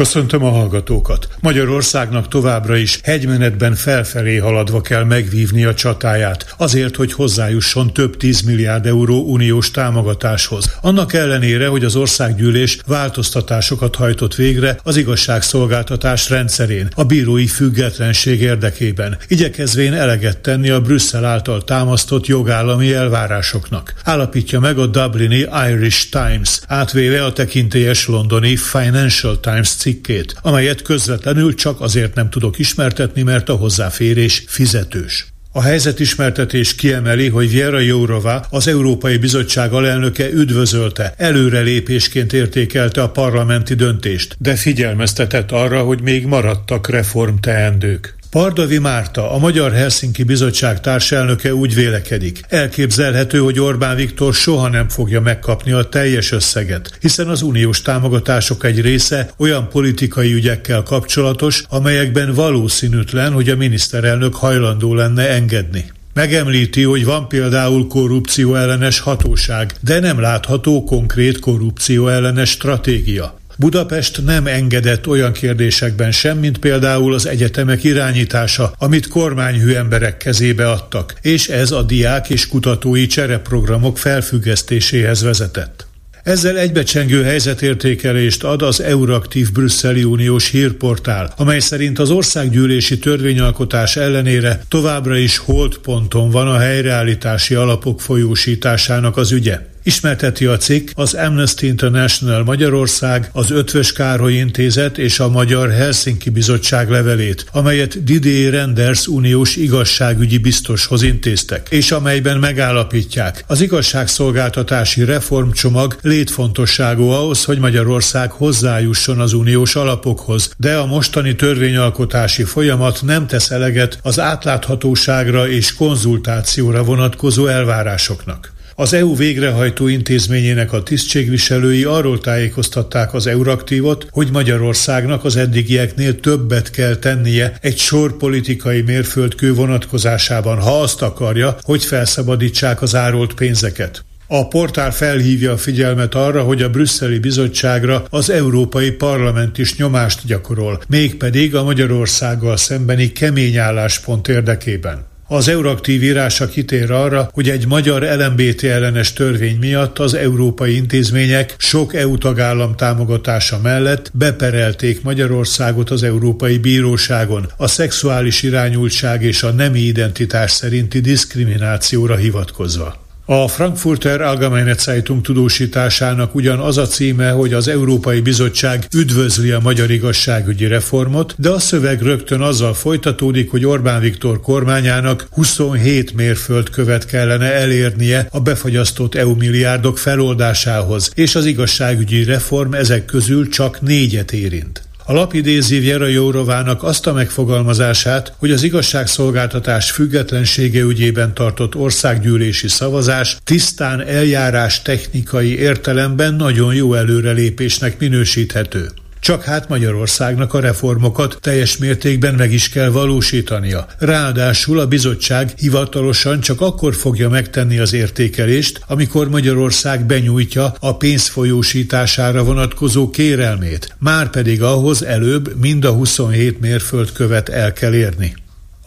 Köszöntöm a hallgatókat! Magyarországnak továbbra is hegymenetben felfelé haladva kell megvívni a csatáját, azért, hogy hozzájusson több 10 milliárd euró uniós támogatáshoz. Annak ellenére, hogy az országgyűlés változtatásokat hajtott végre az igazságszolgáltatás rendszerén, a bírói függetlenség érdekében, igyekezvén eleget tenni a Brüsszel által támasztott jogállami elvárásoknak. Állapítja meg a Dublini Irish Times, átvéve a tekintélyes londoni Financial Times cím cikkét, amelyet közvetlenül csak azért nem tudok ismertetni, mert a hozzáférés fizetős. A helyzetismertetés kiemeli, hogy Viera Jourova, az Európai Bizottság alelnöke üdvözölte, előrelépésként értékelte a parlamenti döntést, de figyelmeztetett arra, hogy még maradtak reformteendők. Pardavi Márta, a Magyar Helsinki Bizottság társelnöke úgy vélekedik. Elképzelhető, hogy Orbán Viktor soha nem fogja megkapni a teljes összeget, hiszen az uniós támogatások egy része olyan politikai ügyekkel kapcsolatos, amelyekben valószínűtlen, hogy a miniszterelnök hajlandó lenne engedni. Megemlíti, hogy van például korrupció ellenes hatóság, de nem látható konkrét korrupció ellenes stratégia. Budapest nem engedett olyan kérdésekben sem, mint például az egyetemek irányítása, amit kormányhű emberek kezébe adtak, és ez a diák és kutatói csereprogramok felfüggesztéséhez vezetett. Ezzel egybecsengő helyzetértékelést ad az Euraktív Brüsszeli Uniós hírportál, amely szerint az országgyűlési törvényalkotás ellenére továbbra is holdponton van a helyreállítási alapok folyósításának az ügye. Ismerteti a cikk az Amnesty International Magyarország, az Ötvös Károly Intézet és a Magyar Helsinki Bizottság levelét, amelyet Didier Renders uniós igazságügyi biztoshoz intéztek, és amelyben megállapítják, az igazságszolgáltatási reformcsomag létfontosságú ahhoz, hogy Magyarország hozzájusson az uniós alapokhoz, de a mostani törvényalkotási folyamat nem tesz eleget az átláthatóságra és konzultációra vonatkozó elvárásoknak. Az EU végrehajtó intézményének a tisztségviselői arról tájékoztatták az Euraktívot, hogy Magyarországnak az eddigieknél többet kell tennie egy sor politikai mérföldkő vonatkozásában, ha azt akarja, hogy felszabadítsák az árolt pénzeket. A portál felhívja a figyelmet arra, hogy a brüsszeli bizottságra az Európai Parlament is nyomást gyakorol, mégpedig a Magyarországgal szembeni kemény álláspont érdekében. Az Euraktív írása kitér arra, hogy egy magyar LMBT ellenes törvény miatt az európai intézmények sok EU tagállam támogatása mellett beperelték Magyarországot az Európai Bíróságon a szexuális irányultság és a nemi identitás szerinti diszkriminációra hivatkozva. A Frankfurter Allgemeine Zeitung tudósításának ugyan az a címe, hogy az Európai Bizottság üdvözli a magyar igazságügyi reformot, de a szöveg rögtön azzal folytatódik, hogy Orbán Viktor kormányának 27 mérföldkövet kellene elérnie a befagyasztott EU milliárdok feloldásához, és az igazságügyi reform ezek közül csak négyet érint. A lap idézi Vjera Jórovának azt a megfogalmazását, hogy az igazságszolgáltatás függetlensége ügyében tartott országgyűlési szavazás tisztán eljárás technikai értelemben nagyon jó előrelépésnek minősíthető. Csak hát Magyarországnak a reformokat teljes mértékben meg is kell valósítania. Ráadásul a bizottság hivatalosan csak akkor fogja megtenni az értékelést, amikor Magyarország benyújtja a pénz folyósítására vonatkozó kérelmét. Márpedig ahhoz előbb mind a 27 mérföldkövet el kell érni.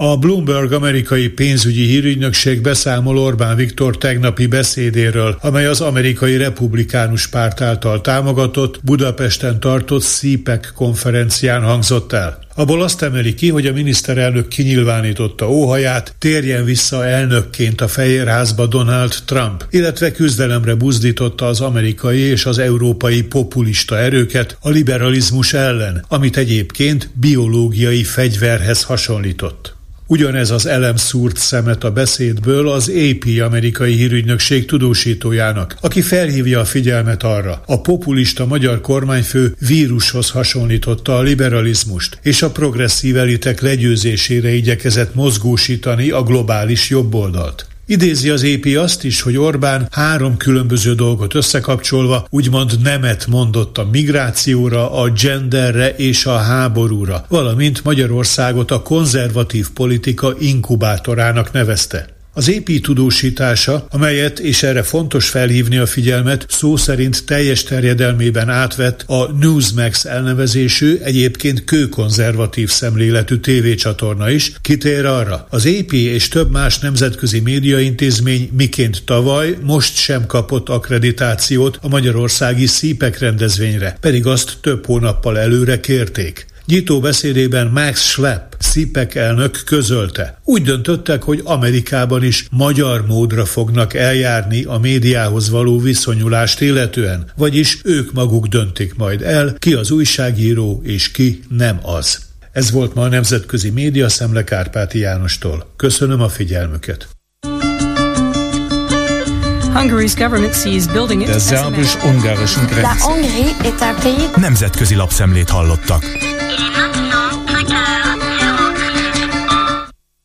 A Bloomberg amerikai pénzügyi hírügynökség beszámol Orbán Viktor tegnapi beszédéről, amely az amerikai republikánus párt által támogatott, Budapesten tartott CPEC konferencián hangzott el. Abból azt emeli ki, hogy a miniszterelnök kinyilvánította óhaját, térjen vissza elnökként a Fehérházba Donald Trump, illetve küzdelemre buzdította az amerikai és az európai populista erőket a liberalizmus ellen, amit egyébként biológiai fegyverhez hasonlított. Ugyanez az elem szúrt szemet a beszédből az AP amerikai hírügynökség tudósítójának, aki felhívja a figyelmet arra. A populista magyar kormányfő vírushoz hasonlította a liberalizmust, és a progresszív elitek legyőzésére igyekezett mozgósítani a globális jobboldalt. Idézi az épi azt is, hogy Orbán három különböző dolgot összekapcsolva úgymond nemet mondott a migrációra, a genderre és a háborúra, valamint Magyarországot a konzervatív politika inkubátorának nevezte. Az épi tudósítása, amelyet, és erre fontos felhívni a figyelmet, szó szerint teljes terjedelmében átvett a Newsmax elnevezésű, egyébként kőkonzervatív szemléletű tévécsatorna is, kitér arra. Az AP és több más nemzetközi médiaintézmény miként tavaly most sem kapott akkreditációt a magyarországi szípek rendezvényre, pedig azt több hónappal előre kérték. Nyitó beszédében Max Schlepp, Szipek elnök közölte. Úgy döntöttek, hogy Amerikában is magyar módra fognak eljárni a médiához való viszonyulást illetően, vagyis ők maguk döntik majd el, ki az újságíró és ki nem az. Ez volt ma a Nemzetközi Média Szemle Kárpáti Jánostól. Köszönöm a figyelmüket. Hungary's government sees building Der szerbus-ungarischen Grenze. Nemzetközi lapszemlét hallottak.